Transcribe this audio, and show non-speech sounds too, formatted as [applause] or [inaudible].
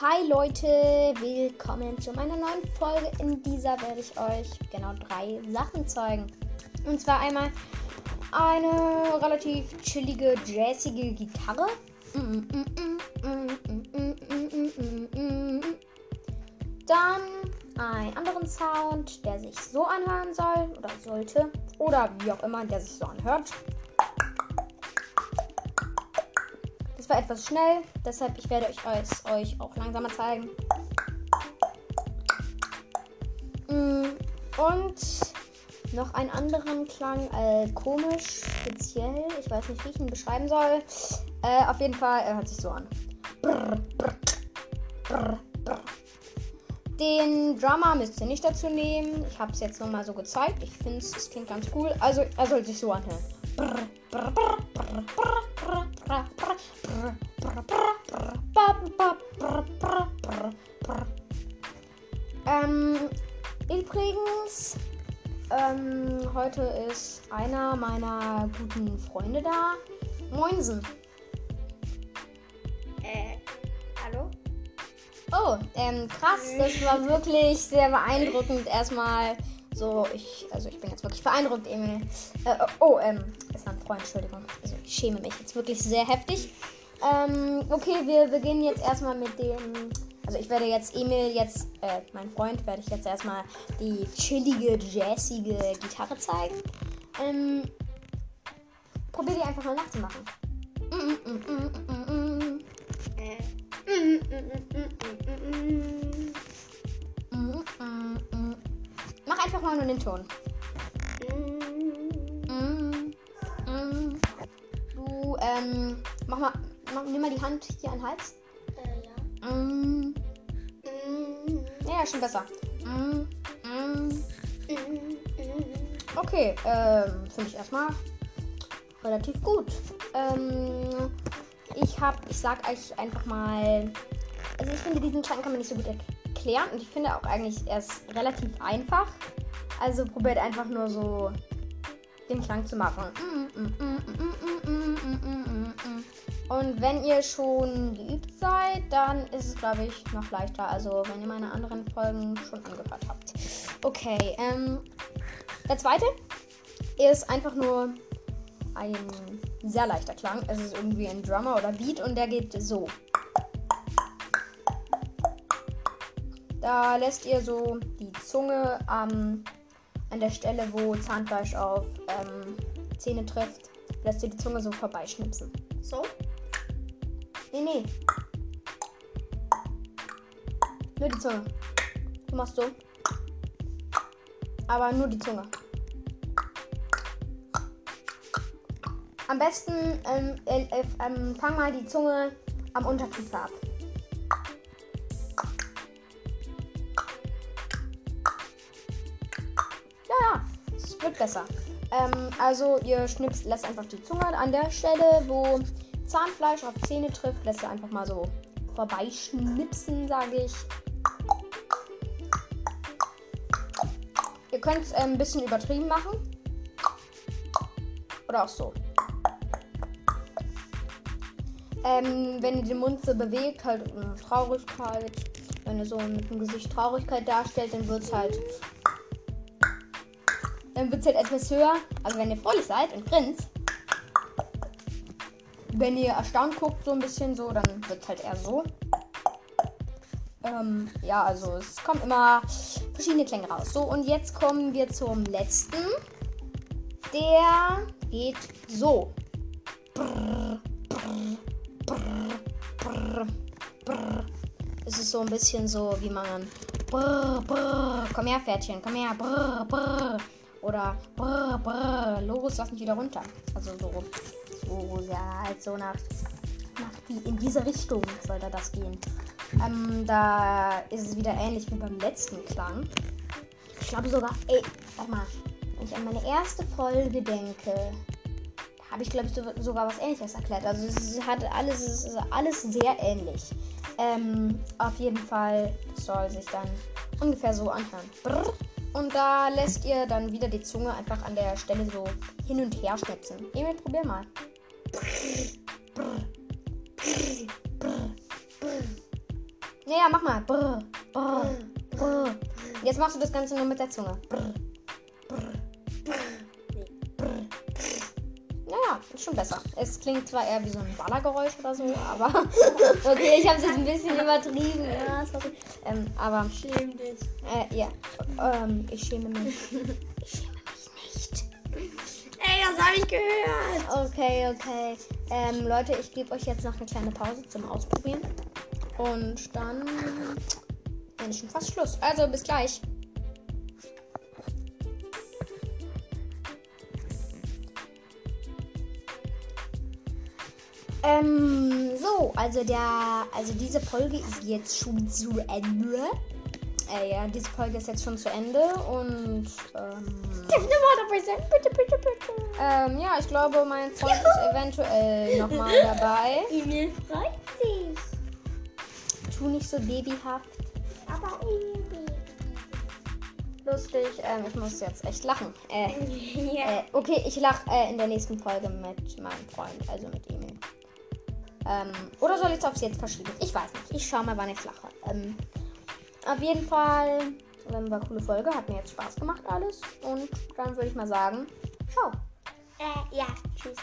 Hi Leute, willkommen zu meiner neuen Folge. In dieser werde ich euch genau drei Sachen zeigen. Und zwar einmal eine relativ chillige, jazzige Gitarre. Dann einen anderen Sound, der sich so anhören soll oder sollte. Oder wie auch immer, der sich so anhört. Das war etwas schnell, deshalb ich werde euch, euch, euch auch langsamer zeigen. Mm, und noch einen anderen Klang, äh, komisch, speziell. Ich weiß nicht, wie ich ihn beschreiben soll. Äh, auf jeden Fall, er hört sich so an. Brr, brr, brr. Den Drummer müsst ihr nicht dazu nehmen. Ich habe es jetzt nochmal so gezeigt. Ich finde es klingt ganz cool. Also, er soll sich so anhören. Ähm, übrigens, ähm, heute ist einer meiner guten Freunde da. Moinsen. Äh, hallo? Oh, ähm, krass. Das war wirklich sehr [laughs] beeindruckend. Erstmal so, ich, also ich bin jetzt wirklich beeindruckt, Emil. Äh, oh, ähm, Freund, Entschuldigung. Also ich schäme mich jetzt wirklich sehr heftig. Ähm, okay, wir beginnen jetzt erstmal mit dem. Also ich werde jetzt Emil jetzt, äh, mein Freund, werde ich jetzt erstmal die chillige, jazzige Gitarre zeigen. Ähm, probier die einfach mal nachzumachen. Mach einfach mal nur den Ton. Mach mal, mach, nimm mal die Hand hier an den Hals. Äh, ja. Mm. Ja, schon besser. Mm, mm. Okay, ähm, finde ich erstmal relativ gut. Ähm, ich hab, ich sag euch einfach mal, also ich finde, diesen Klang kann man nicht so gut erklären und ich finde auch eigentlich, er ist relativ einfach. Also probiert einfach nur so den Klang zu machen. Und wenn ihr schon geübt seid, dann ist es, glaube ich, noch leichter. Also wenn ihr meine anderen Folgen schon angehört habt. Okay, ähm, der zweite ist einfach nur ein sehr leichter Klang. Es ist irgendwie ein Drummer oder Beat und der geht so. Da lässt ihr so die Zunge ähm, an der Stelle, wo Zahnfleisch auf ähm, Zähne trifft, lässt ihr die Zunge so vorbeischnipsen. So? Nee, nee. Nur die Zunge. Du machst so. Aber nur die Zunge. Am besten ähm, äh, äh, ähm, fang mal die Zunge am Unterkiefer ab. Ja, ja, es wird besser. Ähm, also ihr schnipst, lässt einfach die Zunge an der Stelle, wo Zahnfleisch auf Zähne trifft, lässt ihr einfach mal so vorbeischnipsen, sage ich. Ihr könnt es äh, ein bisschen übertrieben machen. Oder auch so. Ähm, wenn ihr den Mund so bewegt, halt eine Traurigkeit. Wenn ihr so mit dem Gesicht Traurigkeit darstellt, dann wird es halt. Dann wird halt etwas höher. Also wenn ihr fröhlich seid und grinst. Wenn ihr erstaunt guckt, so ein bisschen so, dann wird halt eher so. Ähm, ja, also es kommt immer verschiedene Klänge raus. So, und jetzt kommen wir zum letzten. Der geht so. Brrr, brrr, brrr, brrr, brrr. Es ist so ein bisschen so, wie man. Brrr, brrr, komm her, Pferdchen, komm her. Brrr, brrr. Oder brrr, brrr, los, lass mich wieder runter. Also so, so, ja, halt so nach, nach die, in diese Richtung sollte das gehen. Ähm, da ist es wieder ähnlich wie beim letzten Klang. Ich glaube sogar, ey, warte mal, wenn ich an meine erste Folge denke, da habe ich glaube ich so, sogar was ähnliches erklärt. Also es hat alles, es ist alles sehr ähnlich. Ähm, auf jeden Fall soll sich dann ungefähr so anhören. Brrr. Und da lässt ihr dann wieder die Zunge einfach an der Stelle so hin und her schnipsen. Emil, probier mal. Ja, ja, mach mal. Brr, brr, brr. Jetzt machst du das Ganze nur mit der Zunge. Ist schon besser. Es klingt zwar eher wie so ein Ballergeräusch oder so, aber. [laughs] okay, ich habe es jetzt ein bisschen übertrieben. Ja, sorry. Ähm, aber. Schäm dich. Äh, ja. Ähm, ich schäme mich. Ich schäme mich nicht. Ey, das habe ich gehört. Okay, okay. Ähm, Leute, ich gebe euch jetzt noch eine kleine Pause zum Ausprobieren. Und dann ist schon fast Schluss. Also bis gleich. Ähm, so, also der, also diese Folge ist jetzt schon zu Ende. Äh, ja, diese Folge ist jetzt schon zu Ende und ähm? Bitte, bitte, bitte. ähm, ja, ich glaube, mein Freund ist eventuell nochmal [laughs] dabei. Emil freut sich. Tu nicht so babyhaft. Aber Emil. Lustig. Ähm, ich muss jetzt echt lachen. Äh, [laughs] ja. äh, okay, ich lache äh, in der nächsten Folge mit meinem Freund, also mit Emil. Ähm, oder soll ich es aufs jetzt verschieben? Ich weiß nicht. Ich schau mal, wann ich lache. Ähm, auf jeden Fall war eine coole Folge. Hat mir jetzt Spaß gemacht alles. Und dann würde ich mal sagen, ciao. Äh, ja, tschüss.